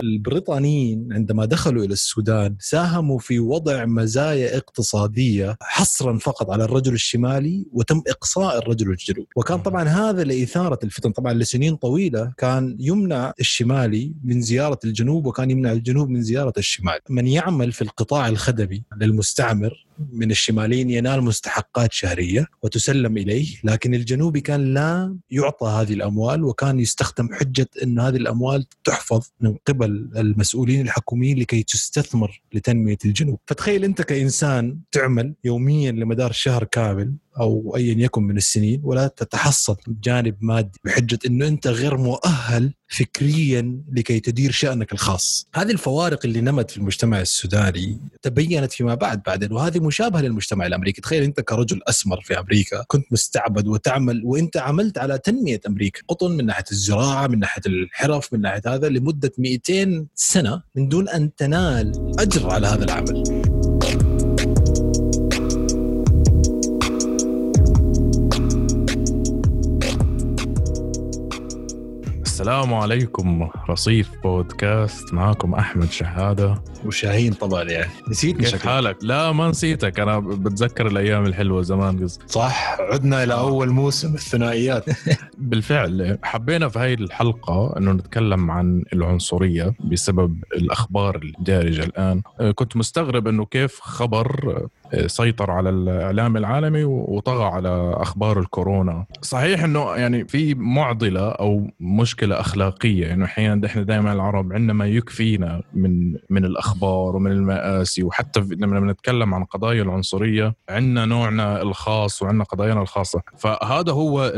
البريطانيين عندما دخلوا إلى السودان ساهموا في وضع مزايا اقتصادية حصرا فقط على الرجل الشمالي وتم إقصاء الرجل الجنوبي، وكان طبعا هذا لإثارة الفتن، طبعا لسنين طويلة كان يمنع الشمالي من زيارة الجنوب وكان يمنع الجنوب من زيارة الشمال، من يعمل في القطاع الخدمي للمستعمر من الشماليين ينال مستحقات شهرية وتسلم إليه، لكن الجنوبي كان لا يعطى هذه الأموال وكان يستخدم حجة إن هذه الأموال تحفظ من قبل المسؤولين الحكوميين لكي تستثمر لتنمية الجنوب، فتخيل أنت كإنسان تعمل يوميا لمدار شهر كامل أو ايا يكن من السنين ولا تتحصل جانب مادي بحجة إنه أنت غير مؤهل فكريا لكي تدير شأنك الخاص. هذه الفوارق اللي نمت في المجتمع السوداني تبينت فيما بعد بعدين وهذه مشابهة للمجتمع الأمريكي، تخيل أنت كرجل أسمر في أمريكا كنت مستعبد وتعمل وأنت عملت على تنمية أمريكا، قطن من ناحية الزراعة، من ناحية الحرف، من ناحية هذا لمدة 200 سنة من دون أن تنال أجر على هذا العمل. السلام عليكم رصيف بودكاست معاكم أحمد شهادة. وشاهين طبعا يعني. نسيتني كيف حالك؟ لا ما نسيتك. أنا بتذكر الأيام الحلوة زمان قصدي. صح. عدنا إلى آه. أول موسم الثنائيات. بالفعل. حبينا في هاي الحلقة إنه نتكلم عن العنصرية بسبب الأخبار الدارجة الآن. كنت مستغرب إنه كيف خبر سيطر على الإعلام العالمي وطغى على أخبار الكورونا. صحيح إنه يعني في معضلة أو مشكلة أخلاقية إنه يعني أحيانا إحنا دائما العرب عندنا ما يكفينا من من الأخبار ومن المآسي وحتى لما بنتكلم عن قضايا العنصرية عندنا نوعنا الخاص وعندنا قضايانا الخاصة. فهذا هو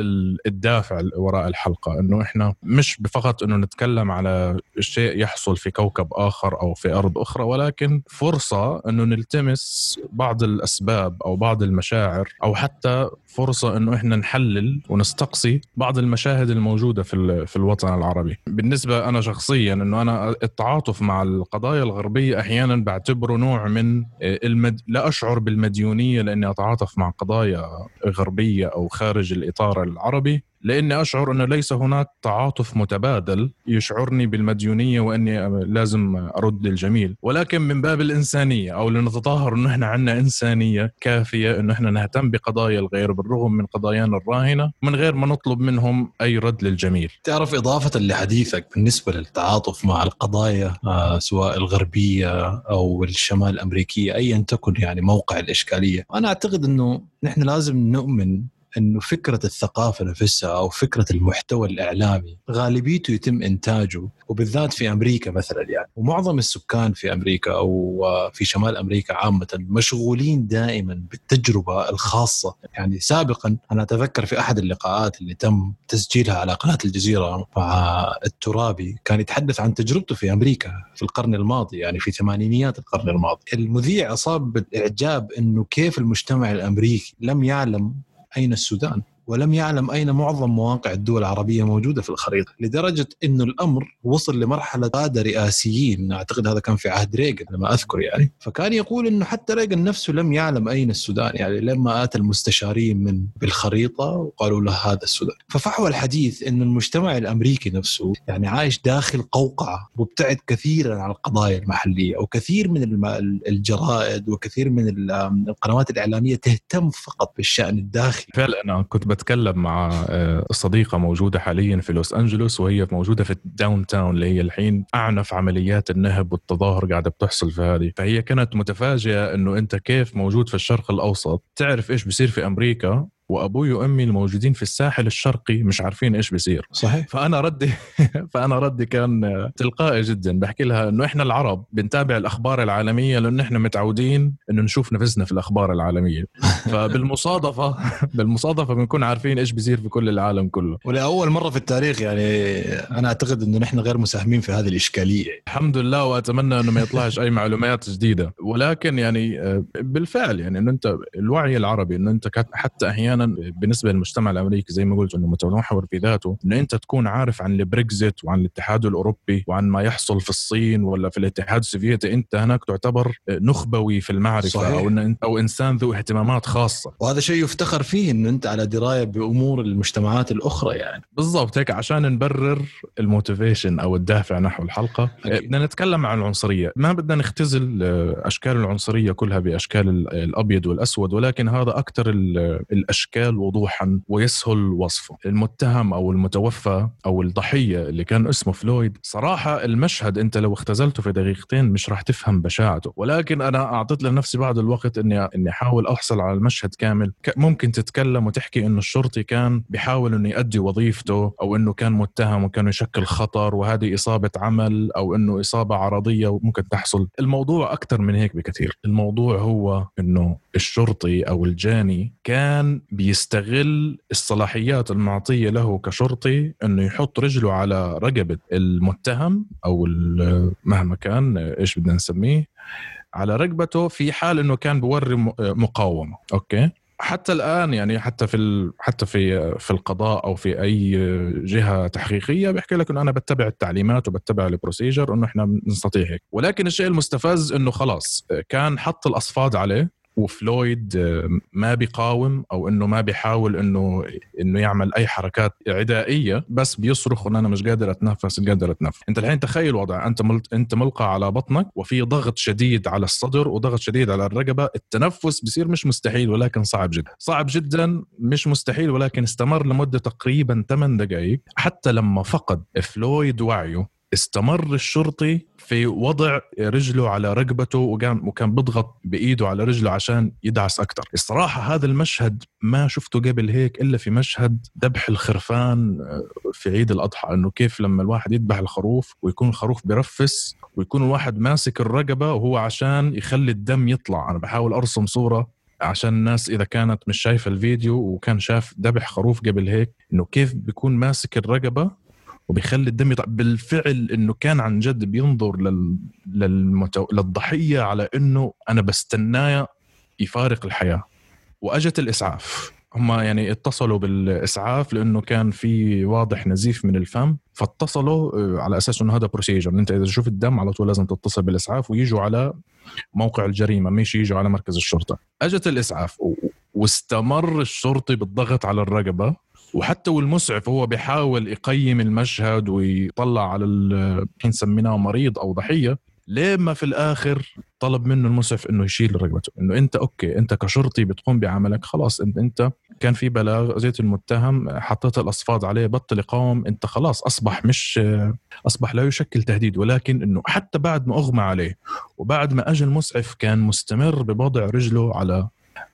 الدافع وراء الحلقة إنه إحنا مش فقط إنه نتكلم على شيء يحصل في كوكب آخر أو في أرض أخرى ولكن فرصة إنه نلتمس بعض الأسباب أو بعض المشاعر أو حتى فرصة إنه إحنا نحلل ونستقصي بعض المشاهد الموجودة في في الوطن العربي. بالنسبة أنا شخصيا إنه أنا التعاطف مع القضايا الغربية أحيانا بعتبره نوع من المد... لا أشعر بالمديونية لأني أتعاطف مع قضايا غربية أو خارج الإطار العربي. لاني اشعر انه ليس هناك تعاطف متبادل يشعرني بالمديونية واني لازم ارد للجميل ولكن من باب الإنسانية أو لنتظاهر انه إحنا عندنا إنسانية كافية انه إحنا نهتم بقضايا الغير بالرغم من قضايانا الراهنة من غير ما نطلب منهم أي رد للجميل. تعرف إضافة لحديثك بالنسبة للتعاطف مع القضايا آه سواء الغربية أو الشمال الأمريكية ايا تكن يعني موقع الإشكالية، أنا أعتقد إنه نحن لازم نؤمن إنه فكرة الثقافة نفسها أو فكرة المحتوى الإعلامي غالبيته يتم إنتاجه وبالذات في أمريكا مثلا يعني. ومعظم السكان في أمريكا أو في شمال أمريكا عامة مشغولين دائما بالتجربة الخاصة. يعني سابقا أنا أتذكر في أحد اللقاءات اللي تم تسجيلها على قناة الجزيرة مع الترابي كان يتحدث عن تجربته في أمريكا في القرن الماضي يعني في ثمانينيات القرن الماضي. المذيع أصاب بالإعجاب إنه كيف المجتمع الأمريكي لم يعلم أين السودان؟ ولم يعلم أين معظم مواقع الدول العربية موجودة في الخريطة لدرجة أنه الأمر وصل لمرحلة قادة رئاسيين. أعتقد هذا كان في عهد ريغن لما أذكر يعني. فكان يقول أنه حتى ريغن نفسه لم يعلم أين السودان. يعني لما آتى المستشارين من بالخريطة وقالوا له هذا السودان. ففحوى الحديث أن المجتمع الأمريكي نفسه يعني عايش داخل قوقعة وابتعد كثيرا عن القضايا المحلية وكثير من الجرائد وكثير من القنوات الإعلامية تهتم فقط بالشأن الداخلي. فعلا أنا كنت بتكلم مع آه، صديقة موجودة حاليا في لوس أنجلوس وهي موجودة في الداون تاون اللي هي الحين أعنف عمليات النهب والتظاهر قاعدة بتحصل في هذه. فهي كانت متفاجئة إنه أنت كيف موجود في الشرق الأوسط. تعرف إيش بيصير في أمريكا؟ وأبوي وأمي الموجودين في الساحل الشرقي مش عارفين إيش بيصير. صحيح. فأنا ردي فأنا ردي كان تلقائي جدا بحكي لها إنه إحنا العرب بنتابع الأخبار العالمية لأنه إحنا متعودين إنه نشوف نفسنا في الأخبار العالمية. فبالمصادفة بالمصادفة بنكون عارفين إيش بيصير في كل العالم كله. ولأول مرة في التاريخ يعني أنا أعتقد إنه نحن غير مساهمين في هذه الإشكالية. الحمد لله وأتمنى إنه ما يطلعش أي معلومات جديدة. ولكن يعني آه، بالفعل يعني إنه أنت الوعي العربي إنه أنت حتى أحيانا أحيانا بالنسبة للمجتمع الأمريكي زي ما قلت إنه متمحور في ذاته إنه أنت تكون عارف عن البريكزيت وعن الاتحاد الأوروبي وعن ما يحصل في الصين ولا في الاتحاد السوفيتي أنت هناك تعتبر نخبوي في المعرفة صحيح. أو إن أو إنسان ذو اهتمامات خاصة وهذا شيء يفتخر فيه إنه أنت على دراية بأمور المجتمعات الأخرى يعني بالضبط هيك عشان نبرر ال motivation أو الدافع نحو الحلقة. بدنا نتكلم عن العنصرية ما بدنا نختزل آه، أشكال العنصرية كلها بأشكال الأبيض والأسود ولكن هذا أكثر الأشكال وضوحا ويسهل وصفه. المتهم أو المتوفى أو الضحية اللي كان اسمه فلويد صراحة المشهد أنت لو اختزلته في دقيقتين مش راح تفهم بشاعته. ولكن أنا أعطيت لنفسي بعض الوقت إني إني أحاول أحصل على المشهد كامل. ممكن تتكلم وتحكي إنه الشرطي كان بيحاول إنه يؤدي وظيفته أو إنه كان متهم وكان يشكل خطر وهذه إصابة عمل أو إنه إصابة عرضية وممكن تحصل. الموضوع أكثر من هيك بكثير. الموضوع هو إنه الشرطي أو الجاني كان بيستغل الصلاحيات المعطية له كشرطي إنه يحط رجله على رقبة المتهم أو مهما كان إيش بدنا نسميه على رقبته في حال إنه كان بيورّي مقاومة. Okay؟ حتى الآن يعني حتى في حتى في في القضاء أو في أي جهة تحقيقية بيحكي لك إنه أنا بتبع التعليمات وبتبع ال procedure إنه إحنا نستطيع هيك. ولكن الشيء المستفز إنه خلاص كان حط الأصفاد عليه وفلويد آه، ما بيقاوم أو إنه ما بيحاول إنه إنه يعمل أي حركات عدائية بس بيصرخ إن أنا مش قادر أتنفس مش قادر أتنفس. أنت الحين تخيل وضع أنت ملت... أنت ملقى على بطنك وفي ضغط شديد على الصدر وضغط شديد على الرقبة التنفس بصير مش مستحيل ولكن صعب جدا. صعب جدا مش مستحيل ولكن استمر لمدة تقريبا 8 دقائق حتى لما فقد فلويد وعيه استمر الشرطي في وضع رجله على رقبته وكان وكان بيضغط بإيده على رجله عشان يدعس أكثر الصراحة هذا المشهد ما شفته قبل هيك إلا في مشهد ذبح الخرفان آه، في عيد الأضحى إنه كيف لما الواحد يذبح الخروف ويكون الخروف برفس ويكون الواحد ماسك الرقبة وهو عشان يخلي الدم يطلع. أنا بحاول أرسم صورة عشان الناس إذا كانت مش شايفة الفيديو وكان شاف ذبح خروف قبل هيك إنه كيف بيكون ماسك الرقبة وبيخلي الدم يطلع. بالفعل إنه كان عن جد بينظر لل... للمتو... للضحية على إنه أنا بستناه يفارق الحياة. وأجت الإسعاف. هم يعني اتصلوا بالإسعاف لإنه كان في واضح نزيف من الفم فاتصلوا آه، على أساس إنه هذا بروسيجر إنت إذا شفت الدم على طول لازم تتصل بالإسعاف ويجوا على موقع الجريمة مش يجوا على مركز الشرطة. أجت الإسعاف واستمر الشرطي بالضغط على الرقبة. وحتى والمسعف هو بيحاول يقيم المشهد ويطلع على الحين سميناه مريض أو ضحية ليه ما في الآخر طلب منه المسعف إنه يشيل رقبته؟ إنه أنت أوكي أنت كشرطي بتقوم بعملك خلاص انت أنت كان في بلاغ اذيت المتهم حطيت الأصفاد عليه بطل يقاوم أنت خلاص أصبح مش أصبح لا يشكل تهديد ولكن إنه حتى بعد ما أغمى عليه وبعد ما اجى المسعف كان مستمر بوضع رجله على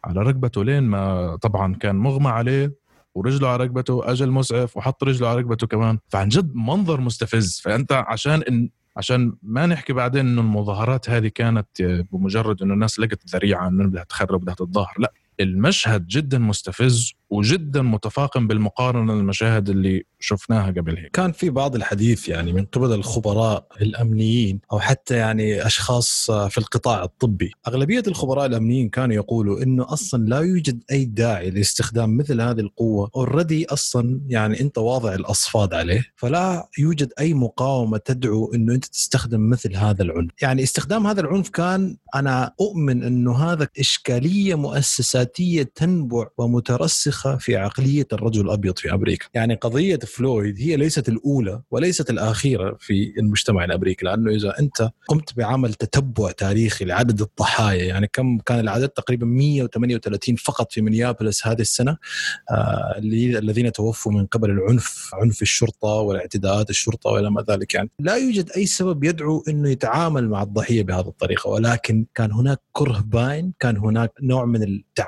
على ركبته لين ما طبعا كان مغمى عليه ورجله على ركبته اجى المسعف وحط رجله على ركبته كمان. فعن جد منظر مستفز. فأنت عشان إن عشان ما نحكي بعدين إنه المظاهرات هذه كانت بمجرد إنه الناس لقت ذريعة إنه بدها تخرب بدها تتظاهر لا. المشهد جدا مستفز وجدا متفاقم بالمقارنة للمشاهد اللي شفناها قبل هيك. كان في بعض الحديث يعني من قبل الخبراء الأمنيين أو حتى يعني أشخاص في القطاع الطبي. أغلبية الخبراء الأمنيين كانوا يقولوا إنه أصلا لا يوجد أي داعي لاستخدام مثل هذه القوة. already أصلا يعني أنت واضع الأصفاد عليه. فلا يوجد أي مقاومة تدعو إنه أنت تستخدم مثل هذا العنف. يعني استخدام هذا العنف كان أنا أؤمن إنه هذا إشكالية مؤسساتيه تنبع ومترسخة في عقلية الرجل الأبيض في أمريكا، يعني قضية فلويد هي ليست الأولى وليست الأخيرة في المجتمع الأمريكي لأنه إذا أنت قمت بعمل تتبع تاريخي لعدد الضحايا يعني كم كان العدد؟ تقريبا 138 فقط في مينيابوليس هذه السنة. آه الذين توفوا من قبل العنف عنف الشرطة والاعتداءات الشرطة وإلى ما ذلك. يعني لا يوجد أي سبب يدعو إنه يتعامل مع الضحية بهذه الطريقة ولكن كان هناك كره باين كان هناك نوع من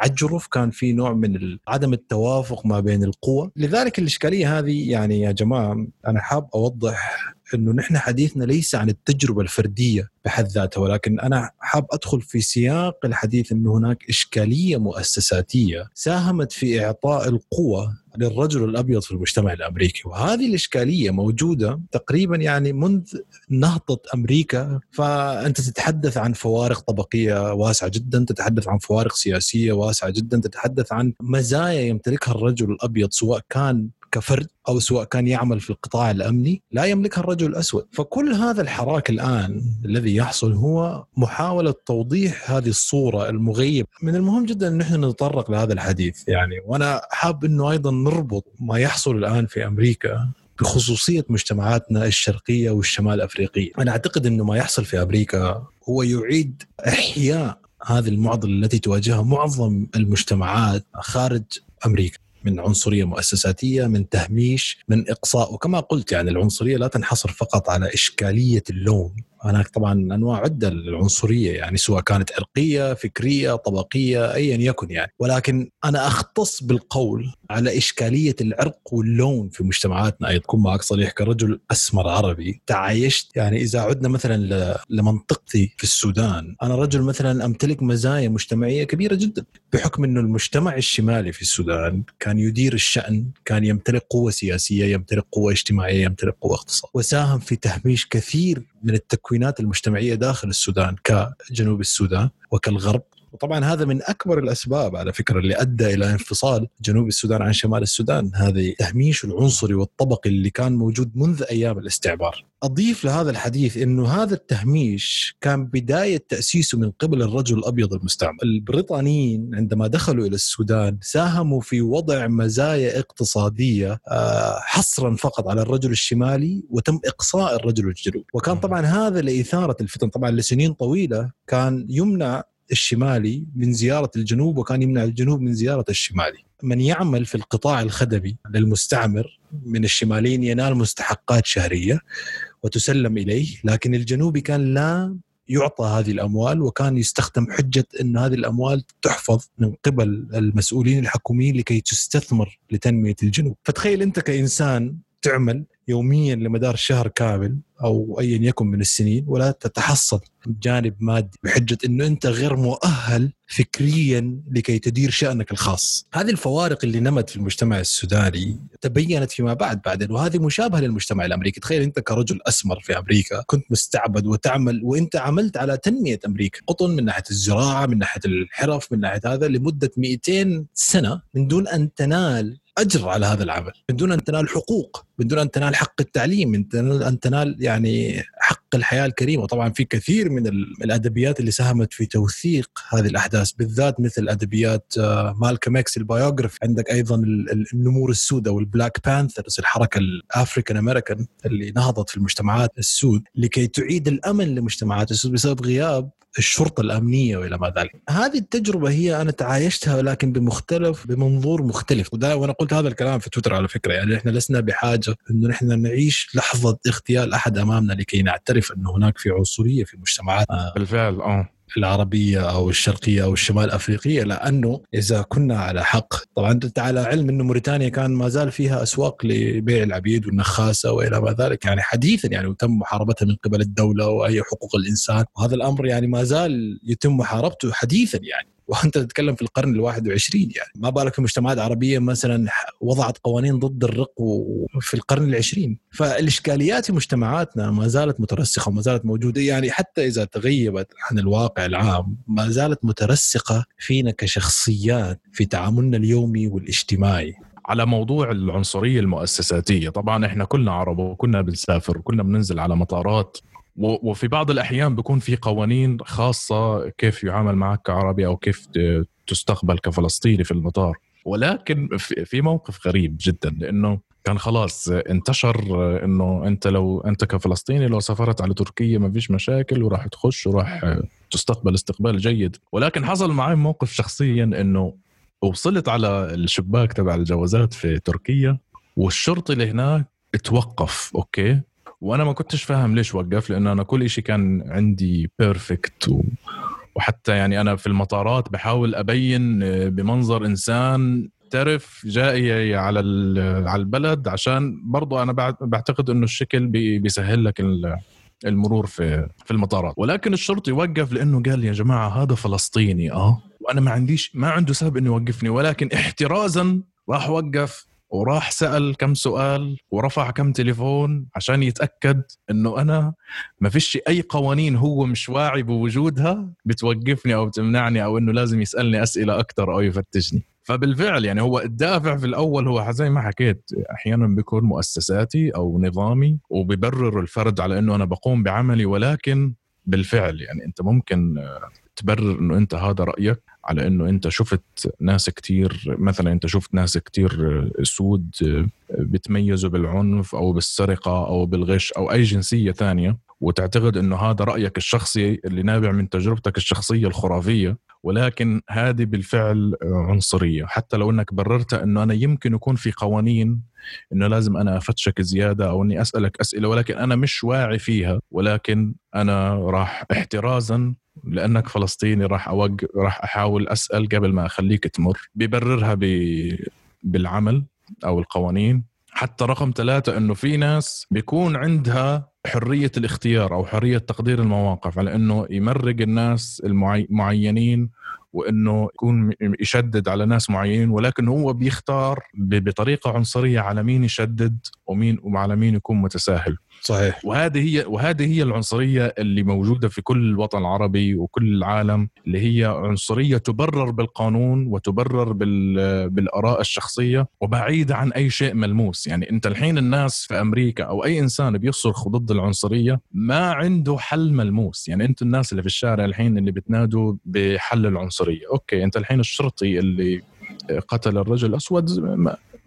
التعجرف كان في نوع من عدم التوافق ما بين القوى لذلك الإشكالية هذه يعني يا جماعة أنا حاب أوضح إنه نحن حديثنا ليس عن التجربة الفردية بحد ذاتها ولكن أنا حاب أدخل في سياق الحديث إنه هناك إشكالية مؤسساتية ساهمت في إعطاء القوة للرجل الأبيض في المجتمع الأمريكي. وهذه الإشكالية موجودة تقريبا يعني منذ نهضة أمريكا. فأنت تتحدث عن فوارق طبقية واسعة جدا تتحدث عن فوارق سياسية واسعة جدا تتحدث عن مزايا يمتلكها الرجل الأبيض سواء كان كفرد أو سواء كان يعمل في القطاع الأمني لا يملكها الرجل الأسود، فكل هذا الحراك الآن الذي يحصل هو محاولة توضيح هذه الصورة المغيبة، من المهم جدا إن نحن نتطرق لهذا الحديث يعني. وأنا حاب إنه أيضا نربط ما يحصل الآن في أمريكا بخصوصية مجتمعاتنا الشرقية والشمال الافريقيه، أنا أعتقد إنه ما يحصل في أمريكا هو يعيد إحياء هذه المعضلة التي تواجهها معظم المجتمعات خارج أمريكا. من عنصرية مؤسساتية من تهميش من إقصاء. وكما قلت يعني العنصرية لا تنحصر فقط على إشكالية اللون. هناك طبعا أنواع عدة للعنصرية يعني سواء كانت عرقية، فكرية، طبقية، ايا يكن يعني، ولكن أنا أختص بالقول على إشكالية العرق واللون في مجتمعاتنا. أيضا، كون معك صريح كرجل أسمر عربي تعايشت يعني إذا عدنا مثلا لمنطقتي في السودان، أنا رجل مثلا أمتلك مزايا مجتمعية كبيرة جدا. بحكم إنه المجتمع الشمالي في السودان كان يدير الشأن، كان يمتلك قوة سياسية، يمتلك قوة اجتماعية، يمتلك قوة اقتصاد، وساهم في تهميش كثير من التكوينات المجتمعية داخل السودان كجنوب السودان وكالغرب وطبعا هذا من أكبر الأسباب على فكرة اللي أدى إلى انفصال جنوب السودان عن شمال السودان. هذه تهميش العنصري والطبقي اللي كان موجود منذ أيام الاستعمار أضيف لهذا الحديث إنه هذا التهميش كان بداية تأسيسه من قبل الرجل الأبيض المستعمر. البريطانيين عندما دخلوا إلى السودان ساهموا في وضع مزايا اقتصادية آه، حصرا فقط على الرجل الشمالي وتم إقصاء الرجل الجنوبي وكان طبعا هذا لإثارة الفتن. طبعا لسنين طويلة كان يمنع الشمالي من زيارة الجنوب وكان يمنع الجنوب من زيارة الشمالي. من يعمل في القطاع الخدمي للمستعمر من الشماليين ينال مستحقات شهرية وتسلم إليه لكن الجنوبي كان لا يعطى هذه الأموال وكان يستخدم حجة إن هذه الأموال تحفظ من قبل المسؤولين الحكوميين لكي تستثمر لتنمية الجنوب، فتخيل أنت كإنسان تعمل يوميا لمدار شهر كامل أو ايا يكن من السنين ولا تتحصل جانب مادي بحجة إنه أنت غير مؤهل فكريا لكي تدير شأنك الخاص. هذه الفوارق اللي نمت في المجتمع السوداني تبينت فيما بعد بعدين وهذه مشابهة للمجتمع الأمريكي، تخيل أنت كرجل أسمر في أمريكا كنت مستعبد وتعمل وأنت عملت على تنمية أمريكا، قطن من ناحية الزراعة، من ناحية الحرف، من ناحية هذا لمدة 200 سنة من دون أن تنال أجر على هذا العمل من دون أن تنال حقوق. من دون أن تنال حق التعليم من دون أن تنال يعني حق الحياة الكريمة. طبعا في كثير من الأدبيات اللي ساهمت في توثيق هذه الأحداث بالذات مثل أدبيات مالكم إكس ال biography عندك أيضا النمور السوداء وال Black Panthers الحركه ال African American اللي نهضت في المجتمعات السود لكي تعيد الأمن لمجتمعات السود بسبب غياب الشرطة الأمنية وإلى ما ذلك. هذه التجربة هي أنا تعايشتها ولكن بمختلف بمنظور مختلف. وأنا قلت هذا الكلام في تويتر على فكرة. يعني إحنا لسنا بحاجة إنه نحن نعيش لحظة اغتيال أحد أمامنا لكي نعترف إنه هناك في عنصرية في مجتمعاتنا بالفعل آه. العربية أو الشرقية أو الشمال الأفريقية لأنه إذا كنا على حق طبعا أنت على علم أنه موريتانيا كان ما زال فيها أسواق لبيع العبيد والنخاسة وإلى ما ذلك يعني حديثا يعني وتم محاربتها من قبل الدولة وأي حقوق الإنسان وهذا الأمر يعني ما زال يتم محاربته حديثا يعني. وأنت تتكلم في القرن ال 21 يعني. ما بالك مجتمعات عربيه مثلا وضعت قوانين ضد الرق في القرن العشرين. فالإشكاليات في مجتمعاتنا ما زالت مترسخة وما زالت موجودة. يعني حتى إذا تغيبت عن الواقع العام ما زالت مترسخة فينا كشخصيات في تعاملنا اليومي والاجتماعي. على موضوع العنصرية المؤسساتية طبعا إحنا كلنا عرب وكنا بنسافر وكنا بننزل على مطارات. وفي بعض الأحيان بيكون في قوانين خاصة كيف يعامل معك كعربي أو كيف تستقبل كفلسطيني في المطار. ولكن في موقف غريب جدا لأنه كان خلاص انتشر إنه أنت لو أنت كفلسطيني لو سافرت على تركيا ما فيش مشاكل وراح تخش وراح تستقبل استقبال جيد. ولكن حصل معي موقف شخصيا إنه وصلت على الشباك تبع الجوازات في تركيا والشرطي اللي هناك توقف أوكي؟ وأنا ما كنتش فاهم ليش وقف لأنه أنا كل شيء كان عندي perfect و... وحتى يعني أنا في المطارات بحاول أبين بمنظر إنسان تعرف جاي على على البلد عشان برضه أنا بعتقد إنه الشكل بيسهل لك المرور في في المطارات. ولكن الشرطي وقف لأنه قال يا جماعة هذا فلسطيني آه وأنا ما عنديش ما عنده سبب إنه يوقفني ولكن احترازا راح وقف وراح سأل كم سؤال ورفع كم تليفون عشان يتأكد إنه أنا ما فيش أي قوانين هو مش واعي بوجودها بتوقفني أو بتمنعني أو إنه لازم يسألني أسئلة أكثر أو يفتشني. فبالفعل يعني هو الدافع في الأول هو زي ما حكيت أحيانا بيكون مؤسساتي أو نظامي وبيبرر الفرد على إنه أنا بقوم بعملي ولكن بالفعل يعني أنت ممكن تبرر إنه أنت هذا رأيك. على إنه أنت شفت ناس كتير مثلا أنت شفت ناس كتير سود بتميزوا بالعنف أو بالسرقة أو بالغش أو أي جنسية ثانية. وتعتقد إنه هذا رأيك الشخصي اللي نابع من تجربتك الشخصية الخرافية ولكن هذه بالفعل عنصرية. حتى لو إنك بررت إنه أنا يمكن يكون في قوانين إنه لازم أنا أفتشك زيادة أو إني أسألك أسئلة ولكن أنا مش واعي فيها ولكن أنا راح احترازا لأنك فلسطيني راح اوق راح أحاول أسأل قبل ما أخليك تمر. ببررها ب... بالعمل أو القوانين. حتى رقم ثلاثة إنه في ناس بيكون عندها حرية الاختيار أو حرية تقدير المواقف على إنه يمرق الناس المعينين وإنه يكون يشدد على ناس معينين ولكن هو بيختار بطريقة عنصرية على مين يشدد ومين وعلى مين يكون متساهل. صحيح. وهذه هي وهذه هي العنصرية اللي موجودة في كل الوطن العربي وكل العالم اللي هي عنصرية تبرر بالقانون وتبرر بالآراء الشخصية وبعيدة عن أي شيء ملموس. يعني أنت الحين الناس في أمريكا أو أي إنسان بيصرخ ضد العنصرية ما عنده حل ملموس. يعني أنتم الناس اللي في الشارع الحين اللي بتنادوا بحل العنصرية. أوكي أنت الحين الشرطي اللي قتل الرجل الأسود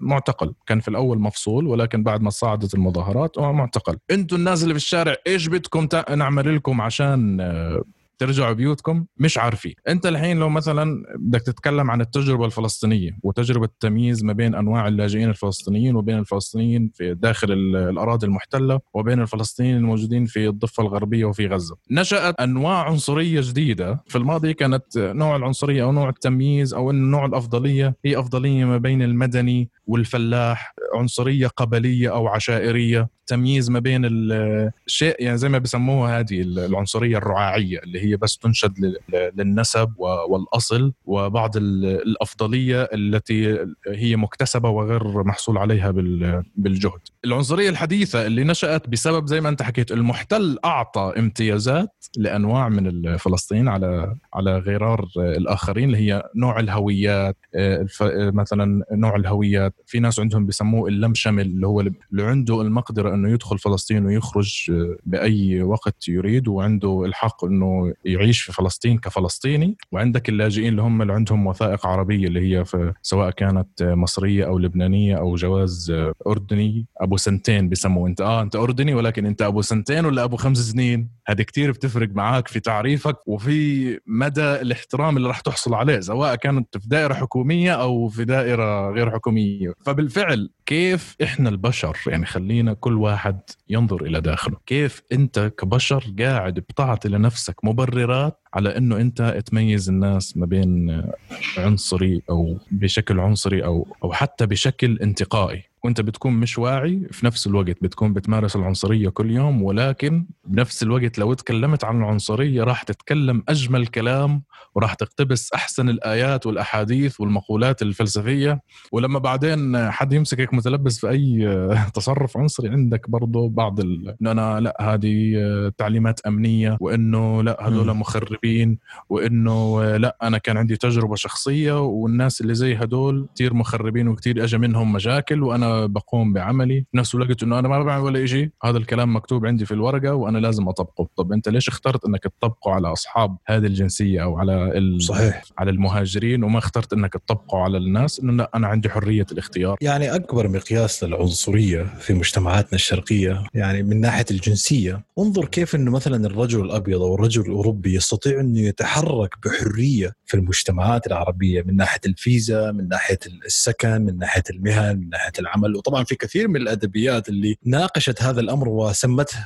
معتقل. كان في الأول مفصول ولكن بعد ما صعدت المظاهرات معتقل. أنتم الناس اللي في الشارع إيش بدكم نعمل لكم عشان آه، ترجعوا بيوتكم مش عارفين. انت الحين لو مثلا بدك تتكلم عن التجربة الفلسطينية وتجربة التمييز ما بين أنواع اللاجئين الفلسطينيين وبين الفلسطينيين في داخل الأراضي المحتلة وبين الفلسطينيين الموجودين في الضفة الغربية وفي غزة. نشأت أنواع عنصرية جديدة. في الماضي كانت نوع العنصرية أو نوع التمييز أو نوع الأفضلية هي أفضلية ما بين المدني والفلاح عنصرية قبلية أو عشائرية. تمييز ما بين الشيء يعني زي ما بسموها هذه العنصرية الرعاعية اللي هي بس تنشد للنسب والأصل وبعض الأفضلية التي هي مكتسبة وغير محصول عليها بالجهد. العنصرية الحديثة اللي نشأت بسبب زي ما أنت حكيت المحتل أعطى امتيازات لأنواع من الفلسطينيين على على غرار الآخرين اللي هي نوع الهويات مثلا نوع الهويات في ناس عندهم بسموه اللم شمل اللي هو اللي عنده المقدرة إنه يدخل فلسطين ويخرج بأي وقت يريد وعنده الحق إنه يعيش في فلسطين كفلسطيني وعندك اللاجئين اللي هم اللي عندهم وثائق عربية اللي هي في سواء كانت مصرية أو لبنانية أو جواز أردني أبو سنتين بسموه انت آه أنت أردني ولكن أنت أبو سنتين ولا أبو خمس سنين؟ هذه كتير بتفرق معك في تعريفك وفي مدى الاحترام اللي راح تحصل عليه سواء كانت في دائرة حكومية أو في دائرة غير حكومية. فبالفعل كيف إحنا البشر يعني خلينا كل واحد ينظر إلى داخله كيف أنت كبشر قاعد بتعطي لنفسك مبررات على إنه أنت تميز الناس ما بين عنصري أو بشكل عنصري أو أو حتى بشكل انتقائي. وانت بتكون مش واعي في نفس الوقت بتكون بتمارس العنصرية كل يوم ولكن بنفس الوقت لو تكلمت عن العنصرية راح تتكلم أجمل كلام وراح تقتبس أحسن الآيات والأحاديث والمقولات الفلسفية. ولما بعدين حد يمسكك متلبس في أي تصرف عنصري عندك برضه بعض ال... إنه أنا لأ هذه تعليمات أمنية وإنه لأ هذول مخربين وإنه لأ أنا كان عندي تجربة شخصية والناس اللي زي هدول كثير مخربين وكثير اجى منهم مشاكل وأنا بقوم بعملي. نفس الوقت إنه أنا ما بعمل ولا شيء هذا الكلام مكتوب عندي في الورقة وأنا لازم أطبقه. طب أنت ليش اخترت إنك تطبقه على أصحاب هذه الجنسية أو على ال... صحيح. على المهاجرين وما اخترت إنك تطبقه على الناس؟ إنه لا أنا عندي حرية الاختيار. يعني أكبر مقياس للعنصرية في مجتمعاتنا الشرقية يعني من ناحية الجنسية. انظر كيف إنه مثلا الرجل الأبيض أو الرجل الأوروبي يستطيع إنه يتحرك بحرية في المجتمعات العربية من ناحية الفيزا من ناحية السكن من ناحية المهن من ناحية العمل. المستعمل وطبعا في كثير من الأدبيات اللي ناقشت هذا الأمر وسمته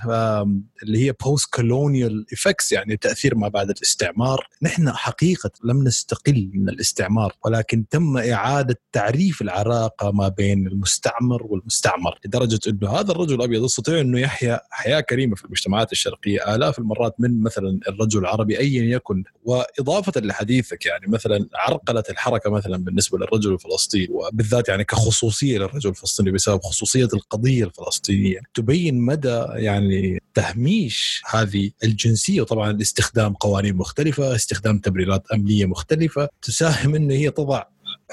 اللي هي post colonial effects يعني تأثير ما بعد الاستعمار. نحن حقيقة لم نستقل من الاستعمار ولكن تم إعادة تعريف العلاقه ما بين المستعمر والمستعمر لدرجة إنه هذا الرجل الأبيض يستطيع إنه يحيا حياة كريمة في المجتمعات الشرقية آلاف المرات من مثلا الرجل العربي ايا يكن. وإضافة لحديثك يعني مثلا عرقله الحركة مثلا بالنسبة للرجل الفلسطيني وبالذات يعني كخصوصية للرجل الفلسطيني. بسبب خصوصية القضية الفلسطينية. تبين مدى يعني تهميش هذه الجنسية وطبعا استخدام قوانين مختلفة استخدام تبريرات أمنية مختلفة تساهم انه هي تضع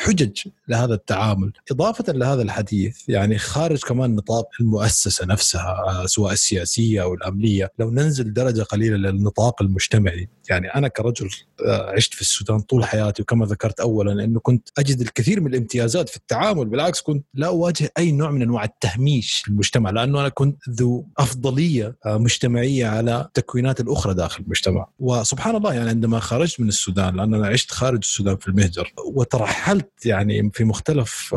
حجج لهذا التعامل إضافة لهذا الحديث يعني خارج كمان نطاق المؤسسة نفسها سواء السياسية أو الأمنية لو ننزل درجة قليلة للنطاق المجتمعي يعني أنا كرجل آه، عشت في السودان طول حياتي وكما ذكرت أولا أنه كنت أجد الكثير من الامتيازات في التعامل بالعكس كنت لا أواجه أي نوع من أنواع التهميش المجتمع لأنه أنا كنت ذو أفضلية آه، مجتمعية على التكوينات الأخرى داخل المجتمع. وسبحان الله يعني عندما خرجت من السودان لأن أنا عشت خارج السودان في المهجر وترحلت يعني في مختلف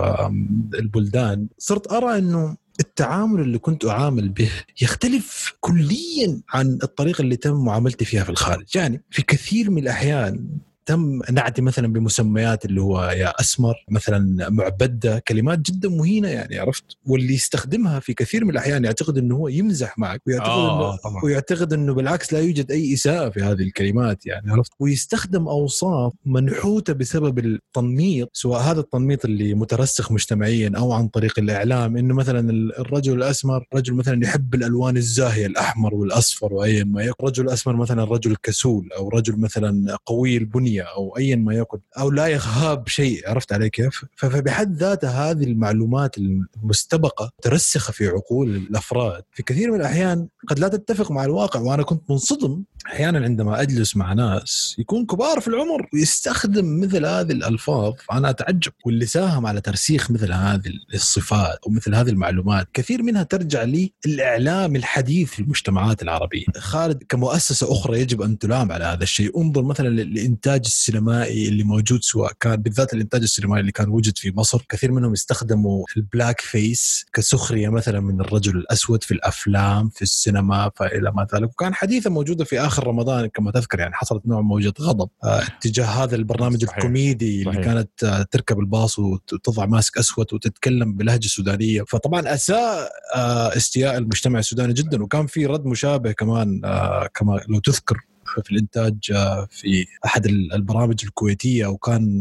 البلدان صرت أرى إنه التعامل اللي كنت أعامل به يختلف كليا عن الطريقة اللي تم معاملتي فيها في الخارج، يعني في كثير من الأحيان تم نعتي مثلا بمسميات اللي هو يا أسمر مثلا معبدة كلمات جدا مهينة يعني عرفت؟ واللي يستخدمها في كثير من الأحيان يعتقد إنه هو يمزح معك ويعتقد آه انه. ويعتقد إنه بالعكس لا يوجد أي إساءة في هذه الكلمات يعني عرفت؟ ويستخدم أوصاف منحوتة بسبب التنميط سواء هذا التنميط اللي مترسخ مجتمعيا أو عن طريق الإعلام إنه مثلا الرجل الأسمر رجل مثلا يحب الألوان الزاهية الأحمر والأصفر وايا ما يكون. رجل أسمر مثلا رجل كسول أو رجل مثلا قوي البنية. أو ايا ما يكن أو لا يغاب شيء عرفت علي كيف؟ فبحد ذاتها هذه المعلومات المستبقة ترسخ في عقول الأفراد في كثير من الأحيان قد لا تتفق مع الواقع وأنا كنت منصدم أحيانا عندما أجلس مع ناس يكون كبار في العمر ويستخدم مثل هذه الألفاظ أنا أتعجب واللي ساهم على ترسيخ مثل هذه الصفات أو مثل هذه المعلومات. كثير منها ترجع لي الإعلام الحديث في المجتمعات العربية. خالد كمؤسسة أخرى يجب أن تلام على هذا الشيء. انظر مثلا لانتاج السينمائي اللي موجود سواء كان بالذات الإنتاج السينمائي اللي كان وجد في مصر. كثير منهم استخدموا ال blackface كسخرية مثلا من الرجل الأسود في الأفلام في السينما فإلى ما ذلك. وكان حديثه موجودة في آخر رمضان كما تذكر يعني حصلت نوع موجة غضب آه، اتجاه هذا البرنامج صحيح. الكوميدي صحيح. اللي كانت آه، تركب الباص وتضع mask أسود وتتكلم بلهجة سودانية فطبعا أساء آه، استياء المجتمع السوداني جدا وكان في رد مشابه كمان كما لو تذكر في الإنتاج آه، في أحد البرامج الكويتية وكان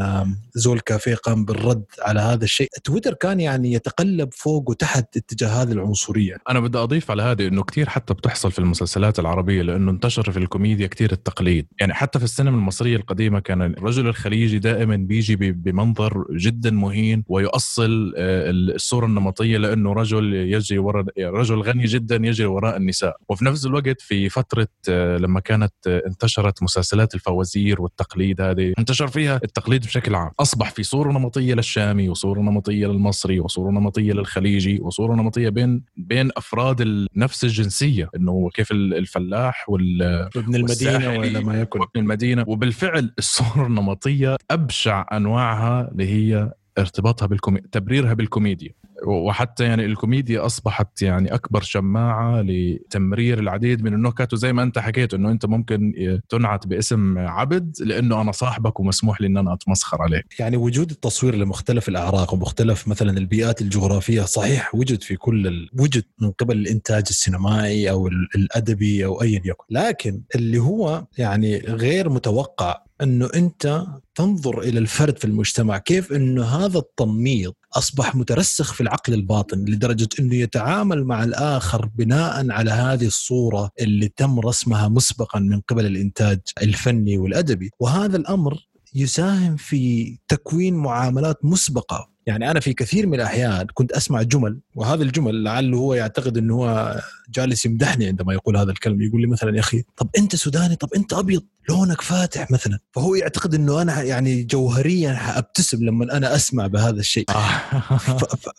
زول كافيه قام بالرد على هذا الشيء. تويتر كان يعني يتقلب فوق وتحت اتجاه هذه العنصرية. أنا بدي أضيف على هذه إنه كثير حتى بتحصل في المسلسلات العربية لأنه انتشر في الكوميديا كثير التقليد. يعني حتى في السينما المصرية القديمة كان الرجل الخليجي دائما بيجي بمنظر جدا مهين ويؤصل آه، الصورة النمطية لأنه رجل يجري وراء رجل غني جدا يجري وراء النساء. وفي نفس الوقت في فترة آه، لما كانت انتشرت مسلسلات الفوازير والتقليد هذه. انتشر فيها التقليد بشكل عام. أصبح في صورة نمطية للشامي وصورة نمطية للمصري وصورة نمطية للخليجي وصورة نمطية بين بين أفراد نفس الجنسية. إنه كيف الفلاح وال ابن المدينة ولا ما يكن. ابن المدينة. وبالفعل الصورة النمطية أبشع أنواعها اللي هي ارتباطها بالكومي... تبريرها بالكوميديا. وحتى يعني الكوميديا أصبحت يعني أكبر شماعة لتمرير العديد من النكت. وزي ما أنت حكيت إنه أنت ممكن تنعت باسم عبد لأنه أنا صاحبك ومسموح لي إن أنا أتمسخر عليك. يعني وجود التصوير لمختلف الأعراق ومختلف مثلا البيئات الجغرافية صحيح وجد في كل ال... وجد من قبل الإنتاج السينمائي أو الأدبي أو ايا يكن، لكن اللي هو يعني غير متوقع إنه أنت تنظر إلى الفرد في المجتمع كيف إنه هذا التنميط أصبح مترسخ في العقل الباطن لدرجة إنه يتعامل مع الآخر بناء على هذه الصورة اللي تم رسمها مسبقا من قبل الإنتاج الفني والأدبي. وهذا الأمر يساهم في تكوين معاملات مسبقة يعني أنا في كثير من الأحيان كنت أسمع جمل وهذه الجمل لعله هو يعتقد إنه هو جالس يمدحني عندما يقول هذا الكلام يقول لي مثلا يا أخي طب أنت سوداني طب أنت أبيض لونك فاتح مثلا. فهو يعتقد إنه أنا يعني جوهريا حأبتسم لما أنا أسمع بهذا الشيء. آه.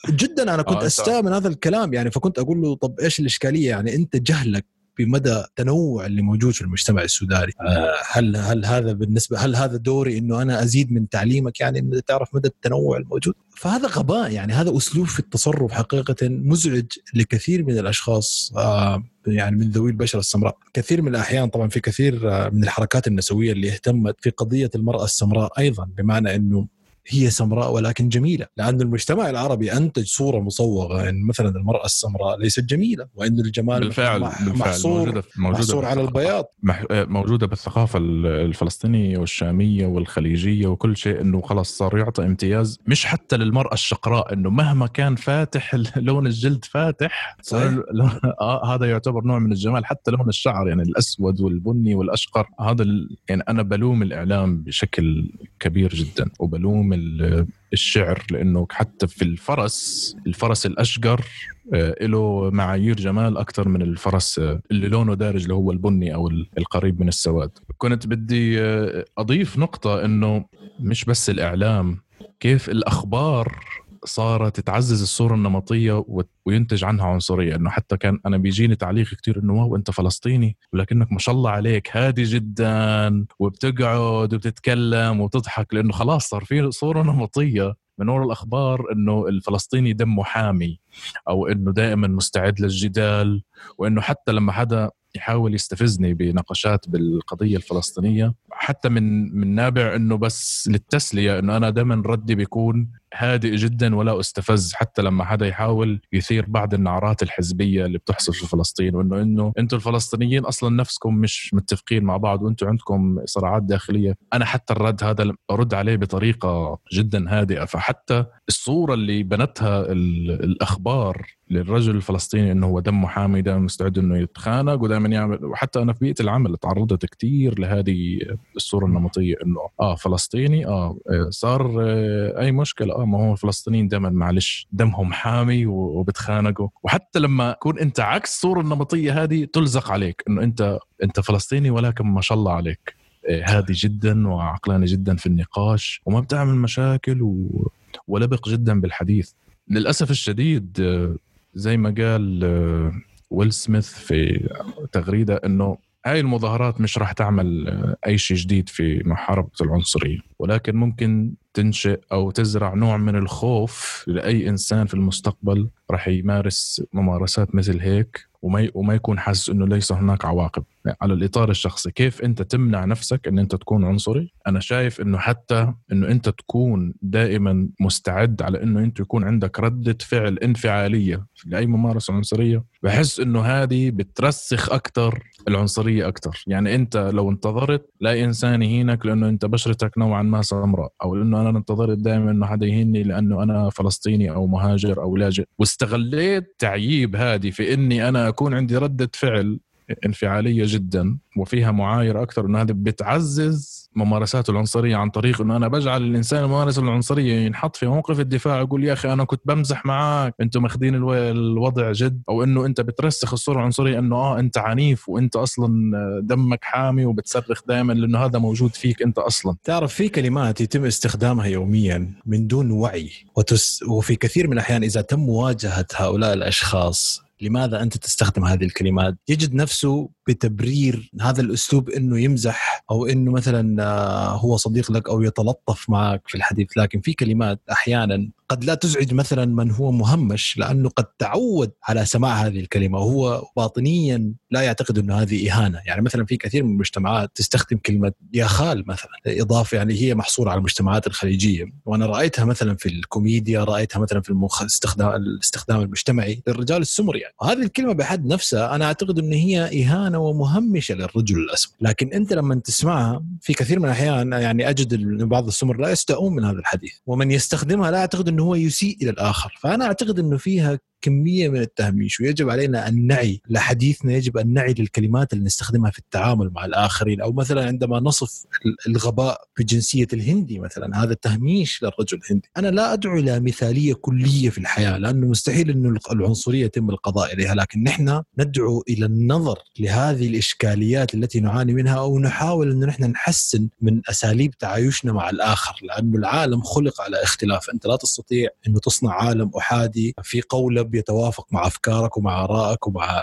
جدا أنا كنت آه أستاء من هذا الكلام يعني فكنت أقول له طب إيش الإشكالية؟ يعني أنت جهلك بمدى التنوع اللي موجود في المجتمع السوداني. آه، هل هل هذا بالنسبة هل هذا دوري إنه أنا أزيد من تعليمك يعني انه تعرف مدى التنوع الموجود؟ فهذا غباء يعني هذا أسلوب في التصرف حقيقة مزعج لكثير من الأشخاص آه، يعني من ذوي البشرة السمراء. كثير من الأحيان طبعا في كثير آه، من الحركات النسوية اللي اهتمت في قضية المرأة السمراء أيضا بمعنى إنه هي سمراء ولكن جميلة لأن المجتمع العربي أنتج صورة مصوغة إن مثلا المرأة السمراء ليست جميلة وإن الجمال بالفعل بالفعل محصور موجودة موجودة محصور على. البياض مح- موجودة بالثقافة ال- الفلسطينية والشامية والخليجية وكل شيء إنه خلص صار يعطى امتياز مش حتى للمرأة الشقراء إنه مهما كان فاتح لون الجلد فاتح صحيح. آه هذا يعتبر نوع من الجمال حتى لون الشعر يعني الأسود والبني والأشقر هذا يعني أنا بلوم الإعلام بشكل كبير جدا وبلوم الشعر لأنه حتى في الفرس الفرس الاشقر آه، له معايير جمال أكثر من الفرس آه، اللي لونه دارج اللي هو البني أو ال- القريب من السواد. كنت بدي آه، أضيف نقطة إنه مش بس الإعلام كيف الأخبار صارت تعزز الصورة النمطية وت- وينتج عنها عنصرية إنه حتى كان أنا بيجيني تعليق كتير إنه واو أنت فلسطيني ولكنك ما شاء الله عليك هادي جدا وبتقعد وبتتكلم وبتضحك لأنه خلاص صار في صورة نمطية من وراء الأخبار إنه الفلسطيني دمه حامي أو إنه دائما مستعد للجدال وإنه حتى لما حدا يحاول يستفزني بنقاشات بالقضية الفلسطينية حتى من من نابع إنه بس للتسلية إنه أنا دائما ردي بيكون هادئ جدا ولا أستفز حتى لما حدا يحاول يثير بعض النعرات الحزبية اللي بتحصل في فلسطين وإنه إنه أنتم الفلسطينيين أصلا نفسكم مش متفقين مع بعض وأنتم عندكم صراعات داخلية. أنا حتى الرد هذا أرد عليه بطريقة جدا هادئة. فحتى الصورة اللي بنتها ال- الأخبار للرجل الفلسطيني إنه هو دمه حامي دائما مستعد إنه يتخانق ودائما يعمل وحتى أنا في بيئة العمل تعرضت كثير لهذه الصورة النمطية إنه آه فلسطيني آه آه، صار آه، أي مشكلة آه ما هو الفلسطينيين دائما معلش دمهم حامي وبتخانقوا. وحتى لما تكون أنت عكس الصورة النمطية هذه تلزق عليك إنه انت أنت فلسطيني ولكن ما شاء الله عليك. آه، هادي جدا وعقلاني جدا في النقاش وما بتعمل مشاكل و... ولبق جدا بالحديث. للأسف الشديد آه، زي ما قال آه، ويل سميث في تغريدة إنه هاي المظاهرات مش راح تعمل أي شيء جديد في محاربة العنصرية. ولكن ممكن تنشئ أو تزرع نوع من الخوف لأي إنسان في المستقبل راح يمارس ممارسات مثل هيك وما وما يكون حاسس إنه ليس هناك عواقب. على الإطار الشخصي. كيف أنت تمنع نفسك إن أنت تكون عنصري؟ أنا شايف إنه حتى إنه أنت تكون دائما مستعد على إنه أنت يكون عندك ردة فعل انفعالية لأي ممارسة عنصرية. بحس إنه هذه بترسخ أكثر العنصرية أكثر يعني أنت لو انتظرت لا إنسان يهينك لأنه أنت بشرتك نوعا ما سمراء. أو لأنه أنا انتظرت دائما إنه حدا يهيني لأنه أنا فلسطيني أو مهاجر أو لاجئ. واستغليت تعييب هذه في إني أنا أكون عندي ردة فعل انفعالية جدا وفيها معايره أكثر إنه هذا بتعزز ممارسات العنصرية عن طريق إنه أنا بجعل الإنسان الممارس العنصرية ينحط في موقف الدفاع يقول يا أخي أنا كنت بمزح معك أنتم ماخذين الو- الوضع جد أو إنه أنت بترسخ الصورة العنصرية إنه آه أنت عنيف وأنت أصلا دمك حامي وبتصرخ دائما لأنه هذا موجود فيك أنت أصلا. تعرف في كلمات يتم استخدامها يوميا من دون وعي وتس وفي كثير من الأحيان إذا تم مواجهة هؤلاء الأشخاص لماذا أنت تستخدم هذه الكلمات؟ يجد نفسه بتبرير هذا الأسلوب إنه يمزح أو إنه مثلا آه، هو صديق لك أو يتلطف معك في الحديث، لكن في كلمات أحيانا قد لا تزعج مثلا من هو مهمش لأنه قد تعود على سماع هذه الكلمة وهو باطنيا لا يعتقد إنه هذه إهانة، يعني مثلا في كثير من المجتمعات تستخدم كلمة يا خال مثلا إضافة يعني هي محصورة على المجتمعات الخليجية، وأنا رأيتها مثلا في الكوميديا، رأيتها مثلا في المخ... استخدام الاستخدام المجتمعي للرجال السمر يعني، وهذه الكلمة بحد نفسها أنا أعتقد إن هي إهانة ومهمشة للرجل الاسمر، لكن أنت لما تسمعها في كثير من الأحيان يعني أجد بعض السمر لا يستاءون من هذا الحديث، ومن يستخدمها لا أعتقد إنه هو يسيء إلى الآخر، فأنا أعتقد إنه فيها كمية من التهميش ويجب علينا ان نعي لحديثنا يجب ان نعي للكلمات اللي نستخدمها في التعامل مع الآخرين أو مثلا عندما نصف الغباء بجنسية الهندي مثلا هذا تهميش للرجل الهندي. أنا لا أدعو إلى مثالية كلية في الحياة لأنه مستحيل إنه العنصرية يتم القضاء عليها لكن نحن ندعو إلى النظر لهذه الإشكاليات التي نعاني منها أو نحاول إنه نحن نحسن من أساليب تعايشنا مع الآخر لأنه العالم خلق على اختلاف. أنت لا تستطيع إنه تصنع عالم أحادي في قولب يتوافق مع أفكارك ومع آرائك ومع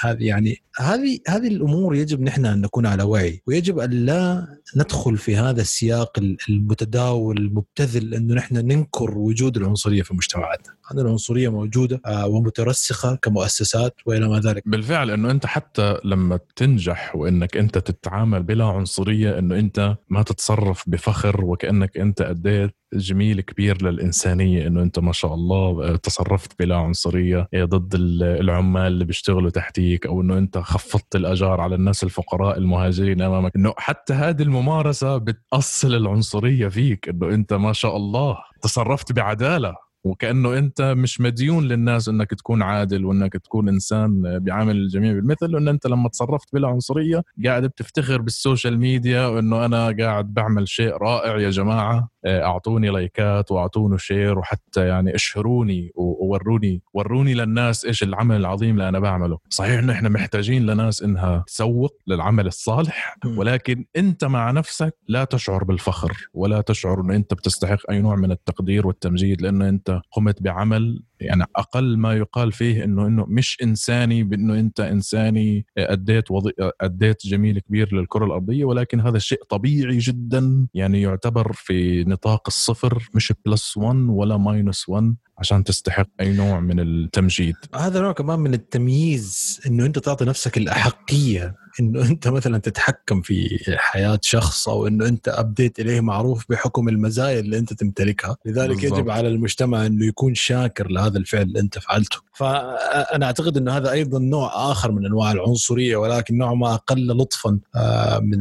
هذه يعني هذه هذه الأمور يجب نحن أن نكون على وعي ويجب أن لا ندخل في هذا السياق المتداول المبتذل انه نحن ننكر وجود العنصرية في مجتمعاتنا، هذه العنصرية موجودة آه، ومترسخة كمؤسسات وإلى ما ذلك. بالفعل إنه أنت حتى لما تنجح وإنك أنت تتعامل بلا عنصرية إنه أنت ما تتصرف بفخر وكأنك أنت اديت جميل كبير للإنسانية إنه أنت ما شاء الله آه، تصرفت بلا عنصرية. ضد العمال اللي بيشتغلوا تحتيك أو إنه أنت خفضت الأجار على الناس الفقراء المهاجرين أمامك إنه حتى هذه الممارسة بتأصل العنصرية فيك إنه أنت ما شاء الله تصرفت بعدالة. وكأنه أنت مش مديون للناس إنك تكون عادل وإنك تكون إنسان بيعامل الجميع بالمثل وان أنت لما تصرفت بلا عنصريه قاعد بتفتخر بال social media وإنه أنا قاعد بعمل شيء رائع يا جماعة آه، أعطوني لايكات وأعطوني share وحتى يعني اشهروني ووروني وروني للناس إيش العمل العظيم اللي أنا بعمله. صحيح إنه إحنا محتاجين لناس إنها تسوق للعمل الصالح ولكن أنت مع نفسك لا تشعر بالفخر ولا تشعر إنه أنت بتستحق أي نوع من التقدير والتمجيد لأنه أنت قمت بعمل يعني أقل ما يقال فيه إنه إنه مش إنساني بإنه أنت إنساني أديت وضي... أديت جميل كبير للكرة الأرضية ولكن هذا الشيء طبيعي جدا يعني يعتبر في نطاق الصفر مش plus 1 ولا minus 1 عشان تستحق أي نوع من التمجيد. هذا نوع كمان من التمييز إنه أنت تعطي نفسك الأحقية. إنه أنت مثلا تتحكم في حياة شخص أو إنه أنت ابديت إليه معروف بحكم المزايا اللي أنت تمتلكها. لذلك بالضبط. يجب على المجتمع إنه يكون شاكر لهذا الفعل اللي أنت فعلته. فأنا أعتقد إنه هذا أيضا نوع آخر من أنواع العنصرية ولكن نوع ما أقل لطفا آه، من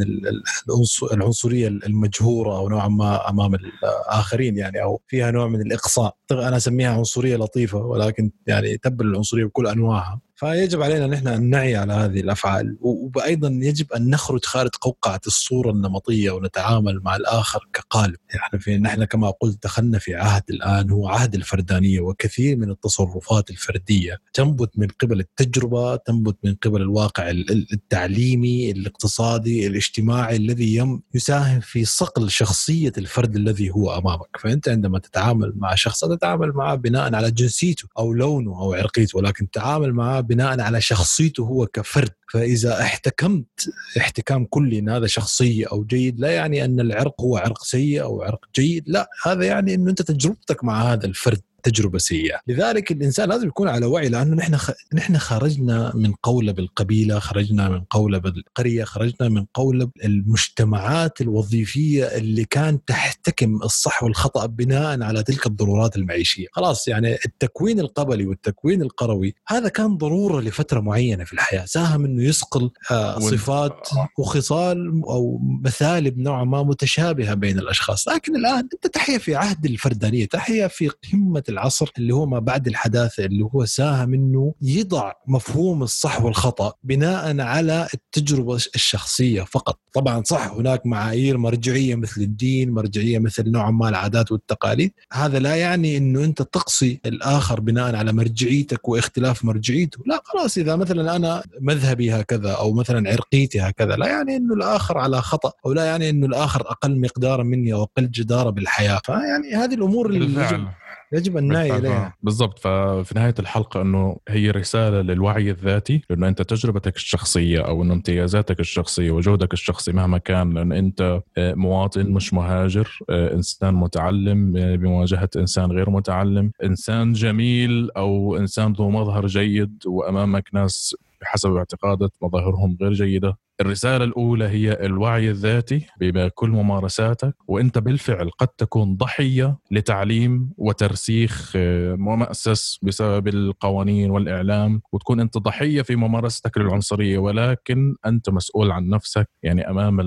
العنصرية المجهورة أو نوعا ما أمام الآخرين يعني أو فيها نوع من الإقصاء. أنا أسميها عنصرية لطيفة ولكن يعني تبل العنصرية بكل أنواعها. فيجب علينا نحن أن نعي على هذه الأفعال. وأيضا يجب أن نخرج خارج قوقعة الصورة النمطية ونتعامل مع الآخر كقالب. يعني في نحن كما قلت دخلنا في عهد الآن هو عهد الفردانية وكثير من التصرفات الفردية تنبت من قبل التجربة تنبت من قبل الواقع التعليمي الاقتصادي الاجتماعي الذي يساهم في صقل شخصية الفرد الذي هو أمامك. فأنت عندما تتعامل مع شخص تتعامل معه بناء على جنسيته أو لونه أو عرقيته ولكن تتعامل معه بناء على شخصيته هو كفرد. فإذا احتكمت احتكام كلي إن هذا شخصيه أو جيد لا يعني أن العرق هو عرق سيء أو عرق جيد لا هذا يعني إنه أنت تجربتك مع هذا الفرد تجربة سيئة لذلك الإنسان لازم يكون على وعي لأنه نحن. نحن خرجنا من قولب القبيله خرجنا من قولب القريه خرجنا من قولب المجتمعات الوظيفية اللي كان تحتكم الصح والخطأ بناء على تلك الضرورات المعيشية خلاص يعني التكوين القبلي والتكوين القروي هذا كان ضرورة لفترة معينة في الحياة ساهم إنه يصقل آه صفات وخصال أو مثالب نوعا ما متشابهة بين الأشخاص. لكن الآن أنت تحيا في عهد الفردانية تحيا في قمة العصر اللي هو ما بعد الحداثة اللي هو ساهم إنه يضع مفهوم الصح والخطأ بناء على التجربة الشخصية فقط. طبعا صح هناك معايير مرجعية مثل الدين مرجعية مثل نوعا ما العادات والتقاليد. هذا لا يعني إنه أنت تقصي الآخر بناء على مرجعيتك واختلاف مرجعيته. لا خلاص إذا مثلا أنا مذهبي هكذا أو مثلا عرقيتي هكذا. لا يعني إنه الآخر على خطأ أو لا يعني إنه الآخر أقل مقدارا مني أو أقل جداره بالحياة. فيعني هذه الأمور اللي يجب أن نعي إليها. بالضبط. ففي نهاية الحلقة إنه هي رسالة للوعي الذاتي لأنه أنت تجربتك الشخصية أو إنه امتيازاتك الشخصية وجهدك الشخصي مهما كان لأن أنت آه، مواطن مش مهاجر آه، إنسان متعلم آه، بمواجهة إنسان غير متعلم. إنسان جميل أو إنسان ذو مظهر جيد وأمامك ناس بحسب اعتقادك مظاهرهم غير جيدة. الرسالة الأولى هي الوعي الذاتي بكل ممارساتك وأنت بالفعل قد تكون ضحية لتعليم وترسيخ آه، مؤسس بسبب القوانين والإعلام وتكون أنت ضحية في ممارستك للعنصرية ولكن أنت مسؤول عن نفسك يعني أمام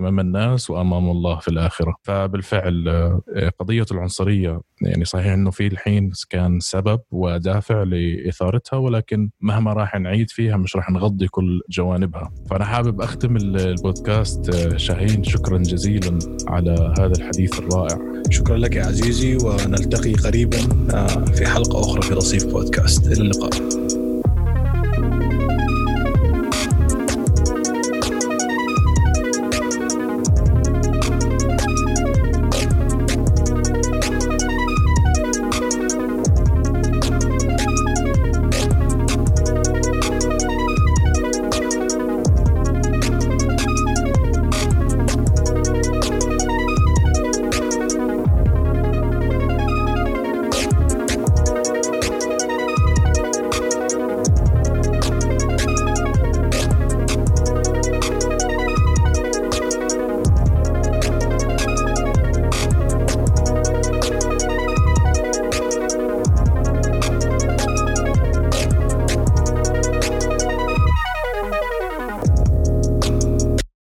أمام الناس وأمام الله في الآخرة. فبالفعل آه، قضية العنصرية يعني صحيح أنه في الحين كان سبب ودافع لإثارتها ولكن مهما راح نعيد فيها مش راح نغطي كل جوانبها. فأنا حابب أختم البودكاست آه، شاهين شكرا جزيلا على هذا الحديث الرائع. شكرا لك يا عزيزي ونلتقي قريبا آه، في حلقة أخرى في رصيف بودكاست. إلى اللقاء.